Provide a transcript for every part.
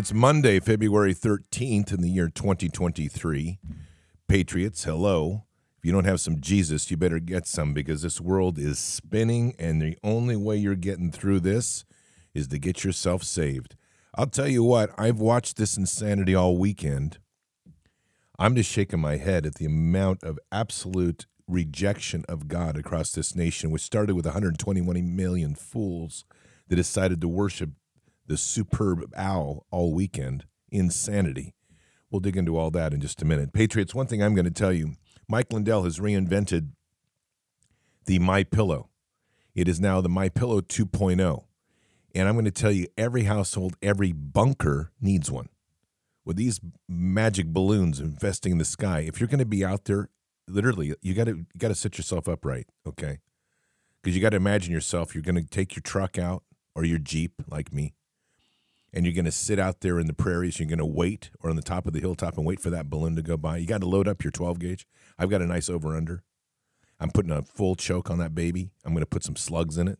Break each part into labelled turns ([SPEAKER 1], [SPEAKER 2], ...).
[SPEAKER 1] it's Monday, February 13th in the year 2023. Patriots, hello. If you don't have some Jesus, you better get some because this world is spinning, and the only way you're getting through this is to get yourself saved. I'll tell you what, I've watched this insanity all weekend. I'm just shaking my head at the amount of absolute rejection of God across this nation, which started with 121 million fools that decided to worship the superb owl all weekend. Insanity. We'll dig into all that in just a minute. Patriots, one thing I'm going to tell you Mike Lindell has reinvented the My Pillow. It is now the My Pillow 2.0. And I'm going to tell you every household, every bunker needs one. With these magic balloons investing in the sky, if you're going to be out there, literally, you got to you got to set yourself up right, okay? Because you got to imagine yourself. You're going to take your truck out or your jeep, like me, and you're going to sit out there in the prairies. You're going to wait or on the top of the hilltop and wait for that balloon to go by. You got to load up your 12 gauge. I've got a nice over under. I'm putting a full choke on that baby. I'm going to put some slugs in it.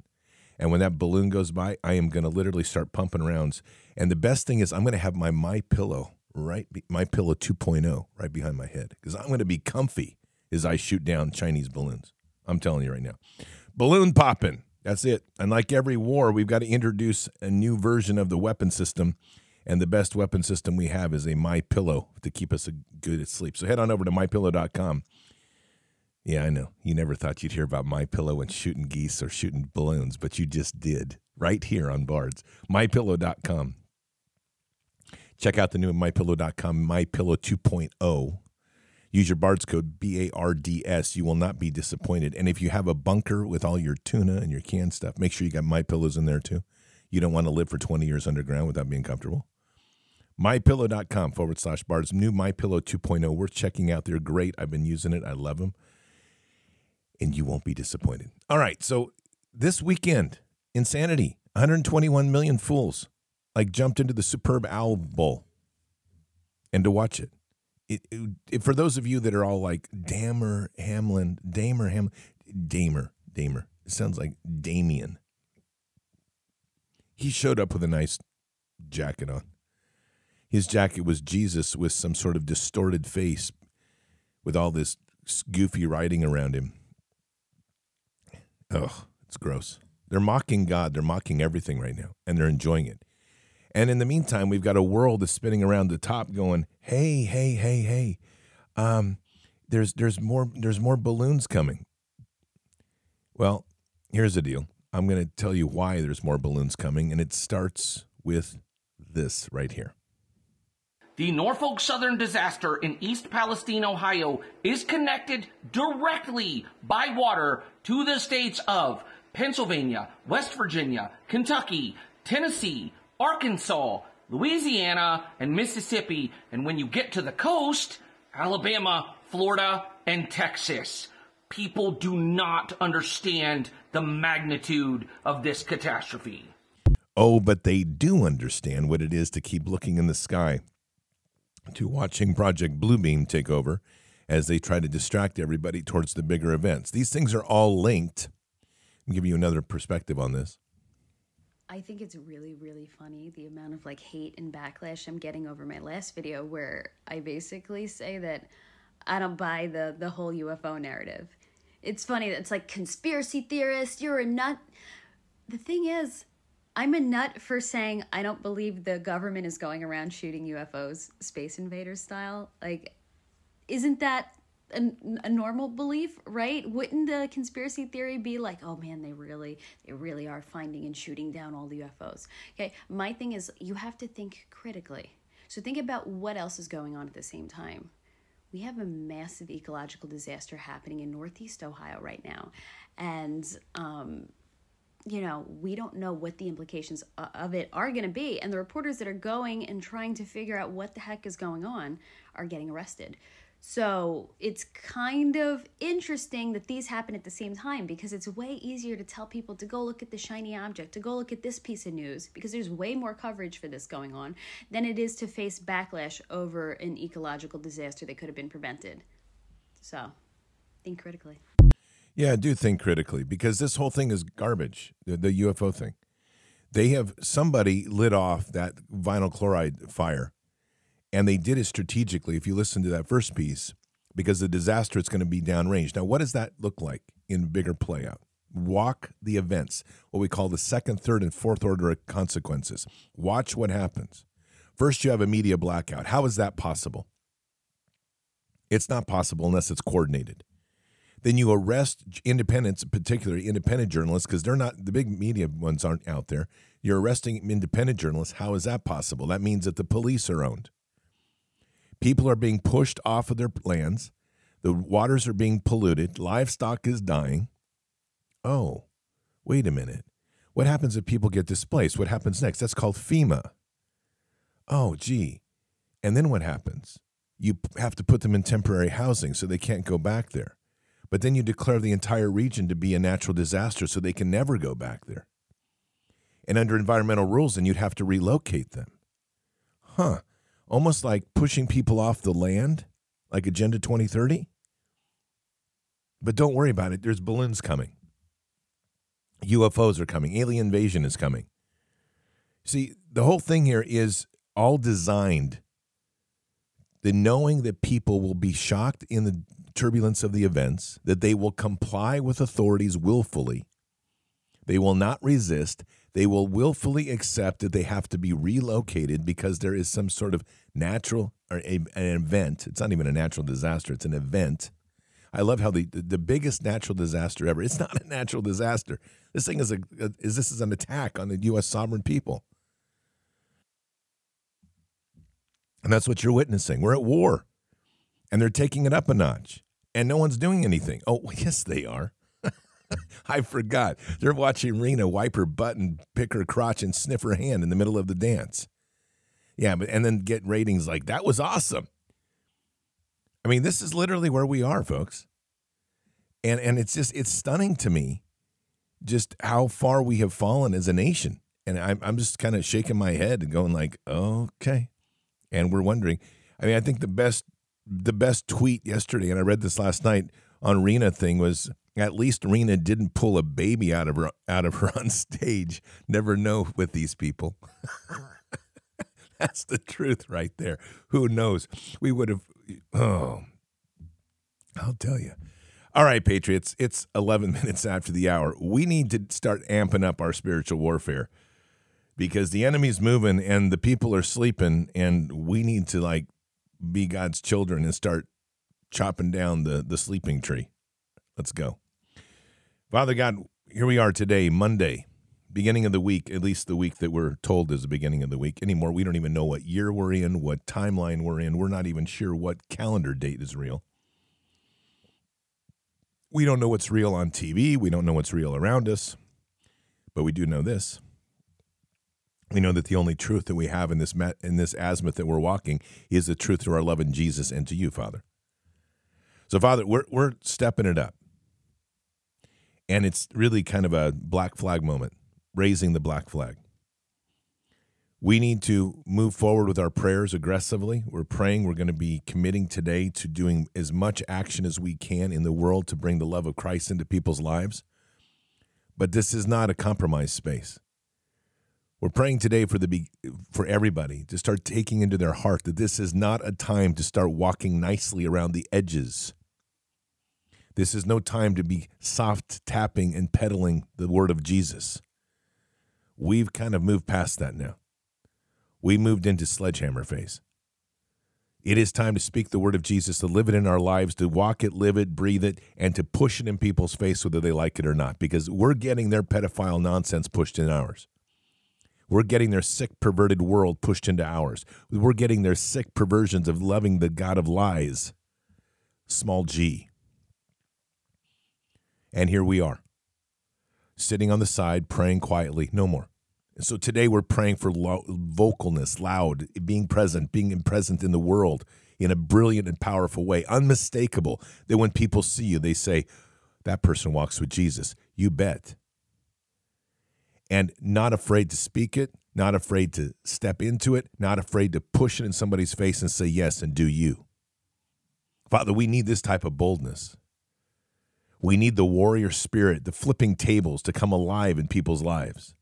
[SPEAKER 1] And when that balloon goes by, I am going to literally start pumping rounds. And the best thing is, I'm going to have my My Pillow right, My Pillow 2.0 right behind my head because I'm going to be comfy as I shoot down Chinese balloons. I'm telling you right now, balloon popping. That's it. And like every war, we've got to introduce a new version of the weapon system. And the best weapon system we have is a My Pillow to keep us good at sleep. So head on over to mypillow.com. Yeah, I know. You never thought you'd hear about My Pillow and shooting geese or shooting balloons, but you just did right here on Bards. MyPillow.com. Check out the new MyPillow.com MyPillow 2.0. Use your BARDS code B A R D S. You will not be disappointed. And if you have a bunker with all your tuna and your canned stuff, make sure you got My Pillows in there too. You don't want to live for 20 years underground without being comfortable. MyPillow.com forward slash BARDS. New My Pillow 2.0. We're checking out. They're great. I've been using it. I love them. And you won't be disappointed. All right. So this weekend, insanity. 121 million fools like jumped into the superb owl bowl and to watch it it, it, for those of you that are all like Damar Hamlin, Damar Hamlin, Damar, Damar. It sounds like Damien. He showed up with a nice jacket on. His jacket was Jesus with some sort of distorted face, with all this goofy writing around him. Ugh, it's gross. They're mocking God. They're mocking everything right now, and they're enjoying it. And in the meantime, we've got a world that's spinning around the top going, hey, hey, hey, hey, um, there's, there's, more, there's more balloons coming. Well, here's the deal. I'm going to tell you why there's more balloons coming, and it starts with this right here.
[SPEAKER 2] The Norfolk Southern disaster in East Palestine, Ohio is connected directly by water to the states of Pennsylvania, West Virginia, Kentucky, Tennessee, Arkansas, Louisiana, and Mississippi. And when you get to the coast, Alabama, Florida, and Texas. People do not understand the magnitude of this catastrophe.
[SPEAKER 1] Oh, but they do understand what it is to keep looking in the sky, to watching Project Bluebeam take over as they try to distract everybody towards the bigger events. These things are all linked. I'll give you another perspective on this.
[SPEAKER 3] I think it's really, really funny the amount of like hate and backlash I'm getting over my last video where I basically say that I don't buy the the whole UFO narrative. It's funny that it's like conspiracy theorist, you're a nut. The thing is, I'm a nut for saying I don't believe the government is going around shooting UFOs space invaders style. Like isn't that a, a normal belief, right? Wouldn't the conspiracy theory be like, oh man, they really, they really are finding and shooting down all the UFOs? Okay, my thing is you have to think critically. So think about what else is going on at the same time. We have a massive ecological disaster happening in Northeast Ohio right now, and um, you know, we don't know what the implications of it are going to be. And the reporters that are going and trying to figure out what the heck is going on are getting arrested. So it's kind of interesting that these happen at the same time because it's way easier to tell people to go look at the shiny object, to go look at this piece of news, because there's way more coverage for this going on than it is to face backlash over an ecological disaster that could have been prevented. So think critically.
[SPEAKER 1] Yeah, do think critically because this whole thing is garbage, the, the UFO thing. They have somebody lit off that vinyl chloride fire, and they did it strategically. If you listen to that first piece, because the disaster is going to be downrange. Now, what does that look like in bigger playout? Walk the events, what we call the second, third, and fourth order consequences. Watch what happens. First, you have a media blackout. How is that possible? It's not possible unless it's coordinated. Then you arrest independents, particularly independent journalists, because they're not the big media ones aren't out there. You're arresting independent journalists. How is that possible? That means that the police are owned. People are being pushed off of their lands. The waters are being polluted. Livestock is dying. Oh, wait a minute. What happens if people get displaced? What happens next? That's called FEMA. Oh, gee. And then what happens? You have to put them in temporary housing so they can't go back there. But then you declare the entire region to be a natural disaster so they can never go back there. And under environmental rules, then you'd have to relocate them. Huh. Almost like pushing people off the land, like Agenda 2030. But don't worry about it. There's balloons coming. UFOs are coming. Alien invasion is coming. See, the whole thing here is all designed the knowing that people will be shocked in the turbulence of the events, that they will comply with authorities willfully, they will not resist, they will willfully accept that they have to be relocated because there is some sort of natural or a, an event. It's not even a natural disaster, it's an event. I love how the, the biggest natural disaster ever. It's not a natural disaster. This thing is a is this is an attack on the U.S. sovereign people. And that's what you're witnessing. We're at war. And they're taking it up a notch. And no one's doing anything. Oh, yes, they are. I forgot. They're watching Rihanna wipe her butt and pick her crotch and sniff her hand in the middle of the dance. Yeah, but and then get ratings like that was awesome. I mean, this is literally where we are, folks. And and it's just it's stunning to me just how far we have fallen as a nation. And I'm I'm just kind of shaking my head and going like, okay, and we're wondering. I mean, I think the best the best tweet yesterday, and I read this last night on Rihanna thing was at least Rihanna didn't pull a baby out of her out of her on stage. Never know with these people. That's the truth right there. Who knows? We would have. Oh, I'll tell you. All right, Patriots. It's 11 minutes after the hour. We need to start amping up our spiritual warfare because the enemy's moving and the people are sleeping and we need to like be God's children and start chopping down the the sleeping tree. Let's go. Father God, here we are today, Monday, beginning of the week, at least the week that we're told is the beginning of the week. Anymore, we don't even know what year we're in, what timeline we're in. We're not even sure what calendar date is real. We don't know what's real on TV. We don't know what's real around us. But we do know this we know that the only truth that we have in this in this azimuth that we're walking is the truth to our love in Jesus and to you, Father. So, Father, we're we're stepping it up, and it's really kind of a black flag moment, raising the black flag. We need to move forward with our prayers aggressively. We're praying. We're going to be committing today to doing as much action as we can in the world to bring the love of Christ into people's lives. But this is not a compromise space. We're praying today for the for everybody to start taking into their heart that this is not a time to start walking nicely around the edges. This is no time to be soft tapping and peddling the word of Jesus. We've kind of moved past that now. We moved into sledgehammer phase. It is time to speak the word of Jesus, to live it in our lives, to walk it, live it, breathe it, and to push it in people's face whether they like it or not, because we're getting their pedophile nonsense pushed in ours. We're getting their sick, perverted world pushed into ours. We're getting their sick perversions of loving the God of lies. Small g. And here we are, sitting on the side, praying quietly. No more. And so today we're praying for lo- vocalness, loud, being present, being present in the world in a brilliant and powerful way, unmistakable. That when people see you, they say, that person walks with Jesus. You bet and not afraid to speak it, not afraid to step into it, not afraid to push it in somebody's face and say yes and do you. Father, we need this type of boldness. We need the warrior spirit, the flipping tables to come alive in people's lives.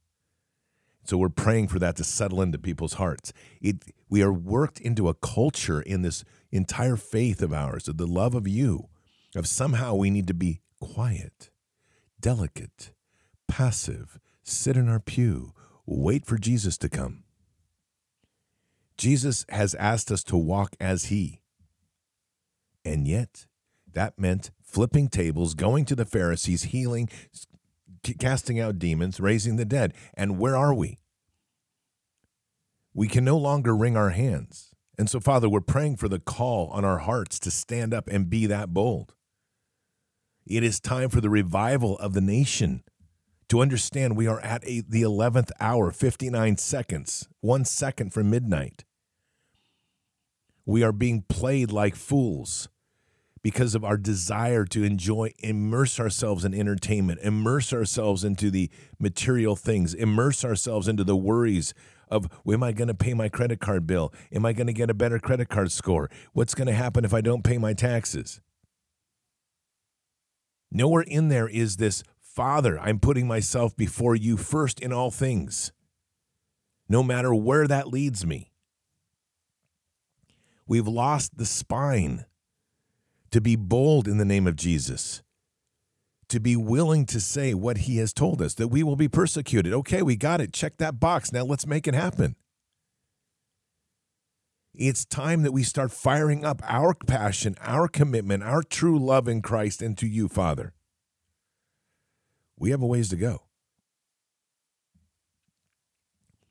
[SPEAKER 1] So we're praying for that to settle into people's hearts. It, we are worked into a culture in this entire faith of ours, of the love of you, of somehow we need to be quiet, delicate, passive, sit in our pew, wait for Jesus to come. Jesus has asked us to walk as he. And yet, that meant flipping tables, going to the Pharisees, healing, casting out demons, raising the dead. And where are we? We can no longer wring our hands. And so, Father, we're praying for the call on our hearts to stand up and be that bold. It is time for the revival of the nation to understand we are at a, the 11th hour, 59 seconds, one second from midnight. We are being played like fools because of our desire to enjoy, immerse ourselves in entertainment, immerse ourselves into the material things, immerse ourselves into the worries of am I going to pay my credit card bill? Am I going to get a better credit card score? What's going to happen if I don't pay my taxes? Nowhere in there is this, Father, I'm putting myself before you first in all things, no matter where that leads me. We've lost the spine to be bold in the name of Jesus, to be willing to say what he has told us, that we will be persecuted. Okay, we got it. Check that box. Now let's make it happen. It's time that we start firing up our passion, our commitment, our true love in Christ into you, Father. We have a ways to go.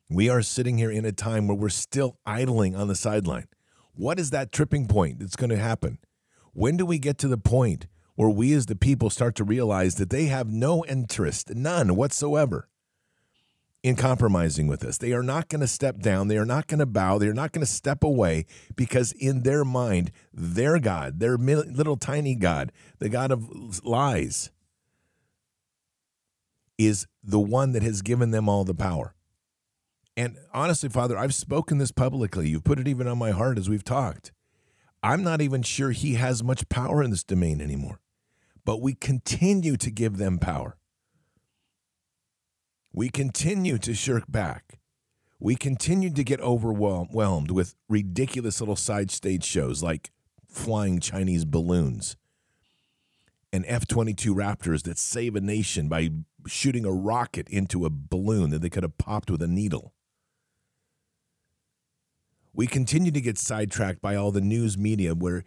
[SPEAKER 1] We are sitting here in a time where we're still idling on the sideline. What is that tripping point that's going to happen? When do we get to the point where we as the people start to realize that they have no interest, none whatsoever, in compromising with us? They are not going to step down. They are not going to bow. They are not going to step away because, in their mind, their God, their little tiny God, the God of lies, is the one that has given them all the power. And honestly, Father, I've spoken this publicly. You've put it even on my heart as we've talked. I'm not even sure he has much power in this domain anymore. But we continue to give them power. We continue to shirk back. We continue to get overwhelmed with ridiculous little side stage shows like flying Chinese balloons and F 22 Raptors that save a nation by shooting a rocket into a balloon that they could have popped with a needle we continue to get sidetracked by all the news media where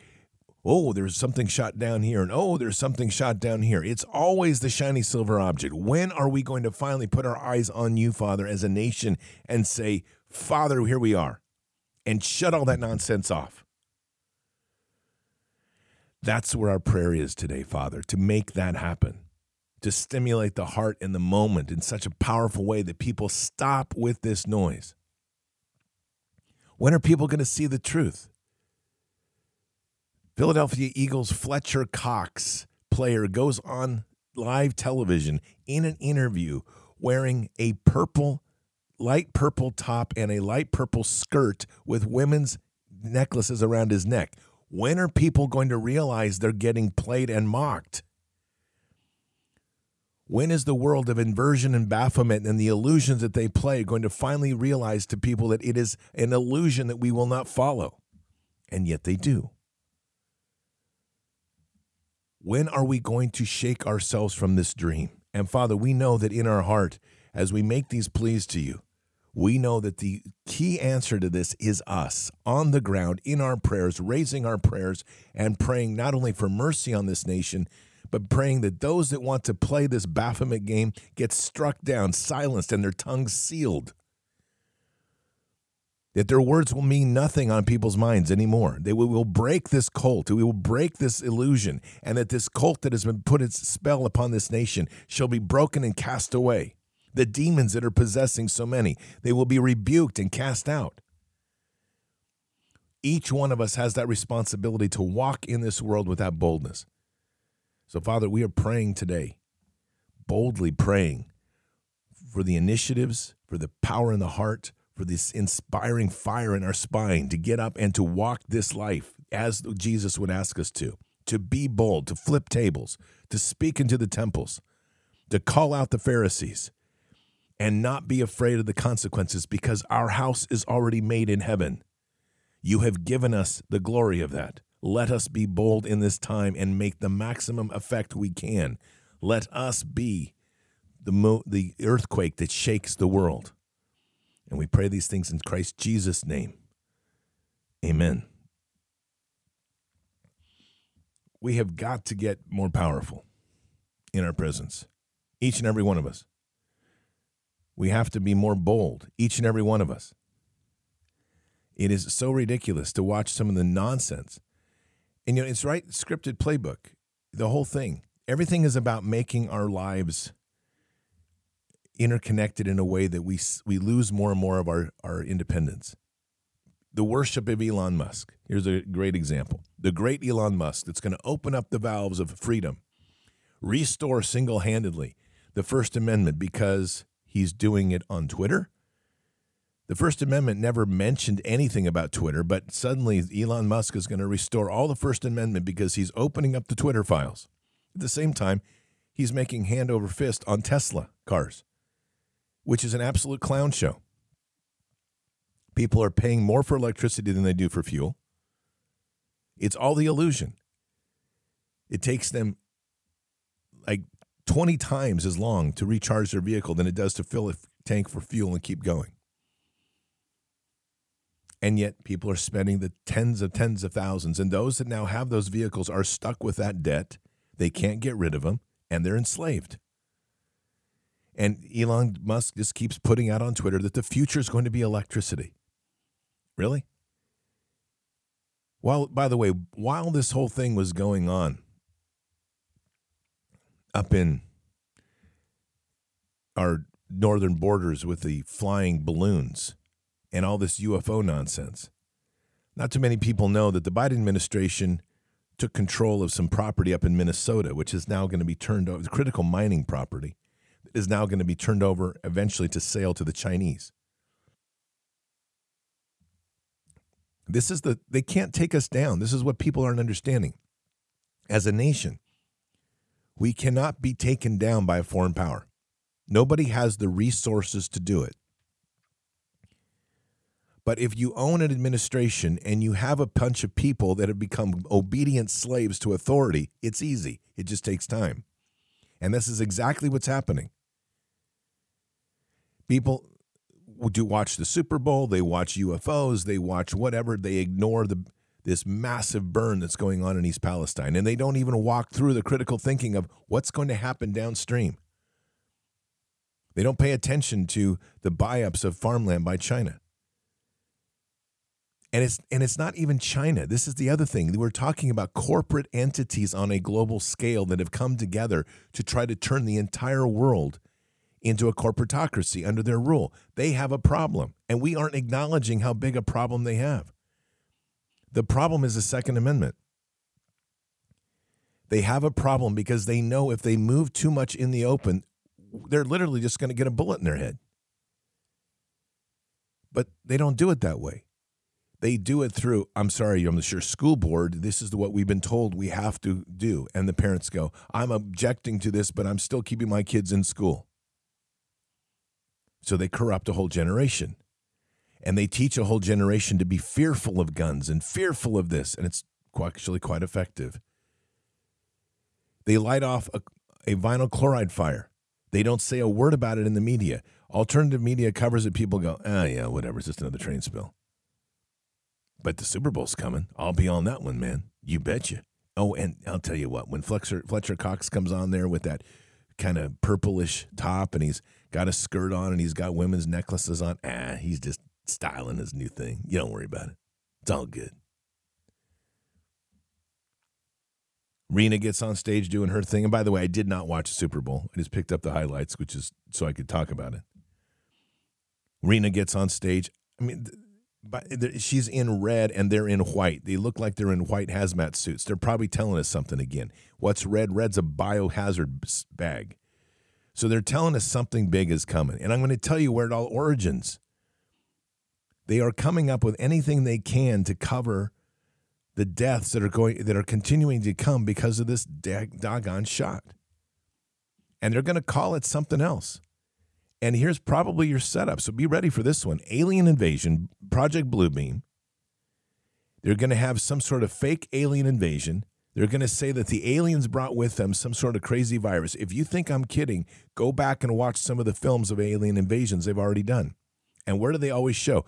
[SPEAKER 1] oh there's something shot down here and oh there's something shot down here. It's always the shiny silver object. When are we going to finally put our eyes on you father as a nation and say father here we are and shut all that nonsense off? That's where our prayer is today father to make that happen to stimulate the heart in the moment in such a powerful way that people stop with this noise when are people going to see the truth? Philadelphia Eagles Fletcher Cox player goes on live television in an interview wearing a purple, light purple top and a light purple skirt with women's necklaces around his neck. When are people going to realize they're getting played and mocked? When is the world of inversion and Baphomet and the illusions that they play going to finally realize to people that it is an illusion that we will not follow? And yet they do. When are we going to shake ourselves from this dream? And Father, we know that in our heart, as we make these pleas to you, we know that the key answer to this is us on the ground in our prayers, raising our prayers and praying not only for mercy on this nation, but praying that those that want to play this Baphomet game get struck down, silenced, and their tongues sealed. That their words will mean nothing on people's minds anymore. They will, will break this cult. We will break this illusion, and that this cult that has been put its spell upon this nation shall be broken and cast away. The demons that are possessing so many, they will be rebuked and cast out. Each one of us has that responsibility to walk in this world with that boldness. So, Father, we are praying today, boldly praying for the initiatives, for the power in the heart, for this inspiring fire in our spine to get up and to walk this life as Jesus would ask us to, to be bold, to flip tables, to speak into the temples, to call out the Pharisees, and not be afraid of the consequences because our house is already made in heaven. You have given us the glory of that. Let us be bold in this time and make the maximum effect we can. Let us be the, mo- the earthquake that shakes the world. And we pray these things in Christ Jesus' name. Amen. We have got to get more powerful in our presence, each and every one of us. We have to be more bold, each and every one of us. It is so ridiculous to watch some of the nonsense. And you know, it's right scripted playbook. The whole thing. Everything is about making our lives interconnected in a way that we we lose more and more of our, our independence. The worship of Elon Musk. Here's a great example. The great Elon Musk that's going to open up the valves of freedom, restore single handedly the First Amendment because he's doing it on Twitter. The First Amendment never mentioned anything about Twitter, but suddenly Elon Musk is going to restore all the First Amendment because he's opening up the Twitter files. At the same time, he's making hand over fist on Tesla cars which is an absolute clown show. People are paying more for electricity than they do for fuel. It's all the illusion. It takes them like 20 times as long to recharge their vehicle than it does to fill a tank for fuel and keep going. And yet people are spending the tens of tens of thousands. And those that now have those vehicles are stuck with that debt. They can't get rid of them and they're enslaved. And Elon Musk just keeps putting out on Twitter that the future is going to be electricity. Really? Well, by the way, while this whole thing was going on up in our northern borders with the flying balloons and all this UFO nonsense, not too many people know that the Biden administration took control of some property up in Minnesota, which is now going to be turned over, critical mining property is now going to be turned over eventually to sale to the Chinese. This is the, they can't take us down. This is what people aren't understanding. As a nation, we cannot be taken down by a foreign power. Nobody has the resources to do it. But if you own an administration and you have a bunch of people that have become obedient slaves to authority, it's easy. It just takes time. And this is exactly what's happening. People do watch the Super Bowl, they watch UFOs, they watch whatever, they ignore the this massive burn that's going on in East Palestine and they don't even walk through the critical thinking of what's going to happen downstream. They don't pay attention to the buy-ups of farmland by China. And it's and it's not even China. This is the other thing. We're talking about corporate entities on a global scale that have come together to try to turn the entire world into a corporatocracy under their rule. They have a problem, and we aren't acknowledging how big a problem they have. The problem is the Second Amendment. They have a problem because they know if they move too much in the open, they're literally just going to get a bullet in their head. But they don't do it that way. They do it through, I'm sorry, I'm sure school board, this is what we've been told we have to do. And the parents go, I'm objecting to this, but I'm still keeping my kids in school. So they corrupt a whole generation. And they teach a whole generation to be fearful of guns and fearful of this. And it's actually quite effective. They light off a, a vinyl chloride fire. They don't say a word about it in the media. Alternative media covers it. People go, ah, oh, yeah, whatever. It's just another train spill. But the Super Bowl's coming. I'll be on that one, man. You betcha. Oh, and I'll tell you what, when Fletcher, Fletcher Cox comes on there with that kind of purplish top and he's got a skirt on and he's got women's necklaces on. Ah, he's just styling his new thing. You don't worry about it. It's all good. Rihanna gets on stage doing her thing. And by the way, I did not watch the Super Bowl. I just picked up the highlights, which is so I could talk about it. Rihanna gets on stage. I mean, but she's in red and they're in white. They look like they're in white hazmat suits. They're probably telling us something again. What's red? Red's a biohazard bag. So they're telling us something big is coming. And I'm going to tell you where it all origins. They are coming up with anything they can to cover the deaths that are going that are continuing to come because of this dag- doggone shot. And they're going to call it something else. And here's probably your setup. So be ready for this one Alien Invasion, Project Bluebeam. They're going to have some sort of fake alien invasion. They're going to say that the aliens brought with them some sort of crazy virus. If you think I'm kidding, go back and watch some of the films of alien invasions they've already done. And where do they always show?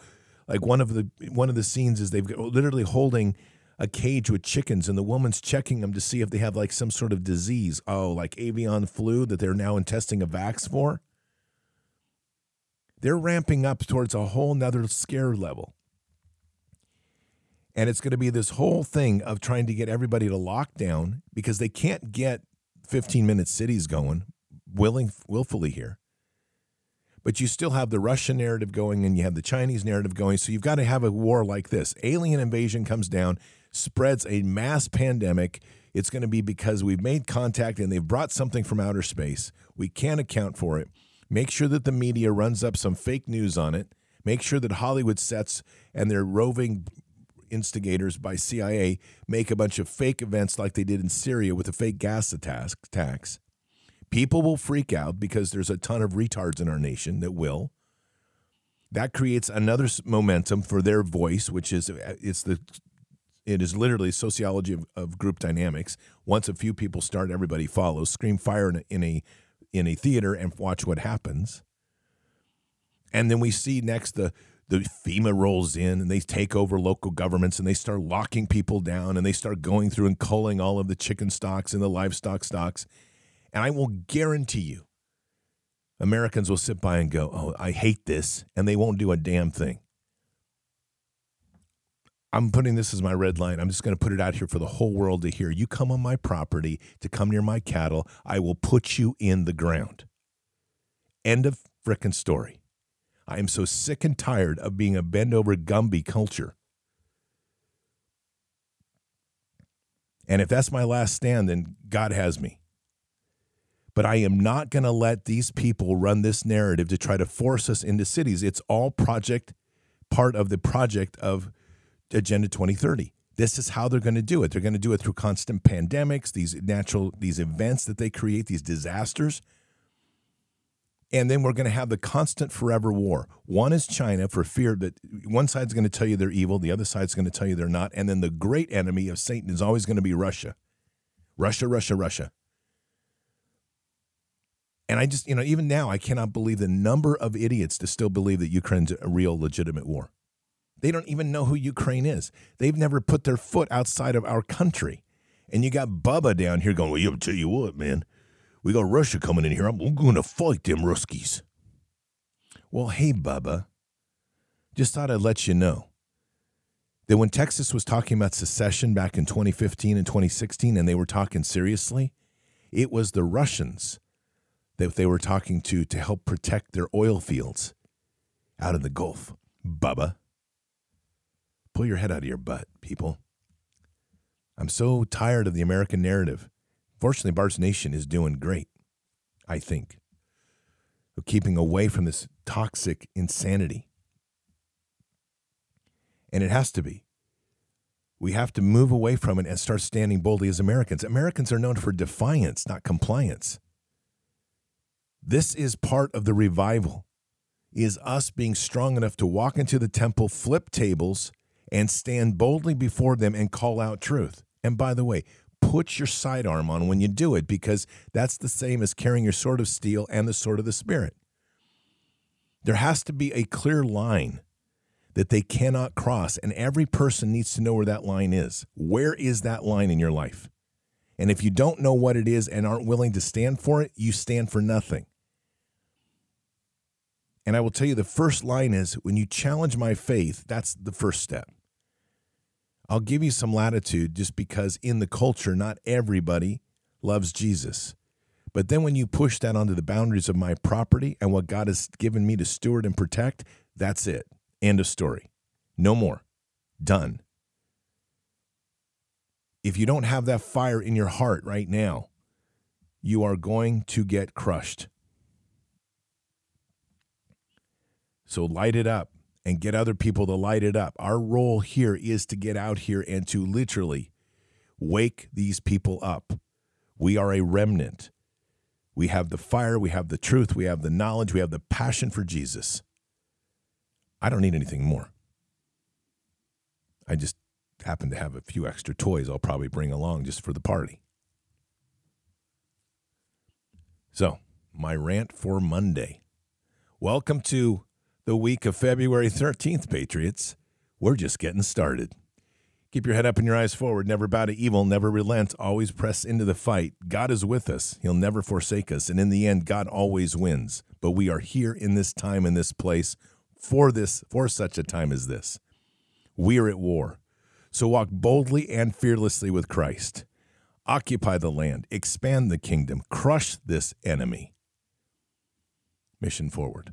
[SPEAKER 1] Like one of the one of the scenes is they've literally holding a cage with chickens and the woman's checking them to see if they have like some sort of disease. Oh, like avian flu that they're now testing a vax for. They're ramping up towards a whole nother scare level. And it's going to be this whole thing of trying to get everybody to lock down because they can't get 15 minute cities going willing willfully here. But you still have the Russian narrative going and you have the Chinese narrative going. So you've got to have a war like this. Alien invasion comes down, spreads a mass pandemic. It's going to be because we've made contact and they've brought something from outer space. We can't account for it. Make sure that the media runs up some fake news on it. Make sure that Hollywood sets and their roving instigators by CIA make a bunch of fake events like they did in Syria with a fake gas attacks. People will freak out because there's a ton of retards in our nation that will. That creates another momentum for their voice, which is uh, it's the it is literally sociology of, of group dynamics. Once a few people start, everybody follows. Scream fire in a, in a in a theater and watch what happens. And then we see next the the FEMA rolls in and they take over local governments and they start locking people down and they start going through and culling all of the chicken stocks and the livestock stocks. And I will guarantee you, Americans will sit by and go, Oh, I hate this. And they won't do a damn thing. I'm putting this as my red line. I'm just going to put it out here for the whole world to hear. You come on my property to come near my cattle, I will put you in the ground. End of frickin' story. I am so sick and tired of being a bend over Gumby culture. And if that's my last stand, then God has me. But I am not going to let these people run this narrative to try to force us into cities. It's all project, part of the project of Agenda 2030. This is how they're going to do it. They're going to do it through constant pandemics, these natural, these events that they create, these disasters. And then we're going to have the constant forever war. One is China for fear that one side's going to tell you they're evil, the other side's going to tell you they're not. And then the great enemy of Satan is always going to be Russia. Russia, Russia, Russia. And I just, you know, even now, I cannot believe the number of idiots to still believe that Ukraine's a real legitimate war. They don't even know who Ukraine is. They've never put their foot outside of our country. And you got Bubba down here going, well, I'll tell you what, man we got Russia coming in here. I'm going to fight them Ruskies. Well, hey, Bubba, just thought I'd let you know that when Texas was talking about secession back in 2015 and 2016, and they were talking seriously, it was the Russians that they were talking to to help protect their oil fields out in the Gulf. Bubba, pull your head out of your butt, people. I'm so tired of the American narrative. Fortunately, Bards Nation is doing great, I think, of keeping away from this toxic insanity. And it has to be. We have to move away from it and start standing boldly as Americans. Americans are known for defiance, not compliance. This is part of the revival is us being strong enough to walk into the temple, flip tables, and stand boldly before them and call out truth. And by the way, put your sidearm on when you do it because that's the same as carrying your sword of steel and the sword of the Spirit. There has to be a clear line that they cannot cross, and every person needs to know where that line is. Where is that line in your life? And if you don't know what it is and aren't willing to stand for it, you stand for nothing. And I will tell you the first line is when you challenge my faith, that's the first step. I'll give you some latitude just because in the culture, not everybody loves Jesus. But then when you push that onto the boundaries of my property and what God has given me to steward and protect, that's it. End of story. No more. Done. If you don't have that fire in your heart right now, you are going to get crushed. So light it up and get other people to light it up. Our role here is to get out here and to literally wake these people up. We are a remnant. We have the fire, we have the truth, we have the knowledge, we have the passion for Jesus. I don't need anything more. I just happen to have a few extra toys I'll probably bring along just for the party. So, my rant for Monday. Welcome to the week of February 13th, Patriots. We're just getting started. Keep your head up and your eyes forward. Never bow to evil. Never relent. Always press into the fight. God is with us. He'll never forsake us. And in the end, God always wins. But we are here in this time, in this place, for this, for such a time as this. We are at war. So walk boldly and fearlessly with Christ. Occupy the land, expand the kingdom, crush this enemy. Mission forward.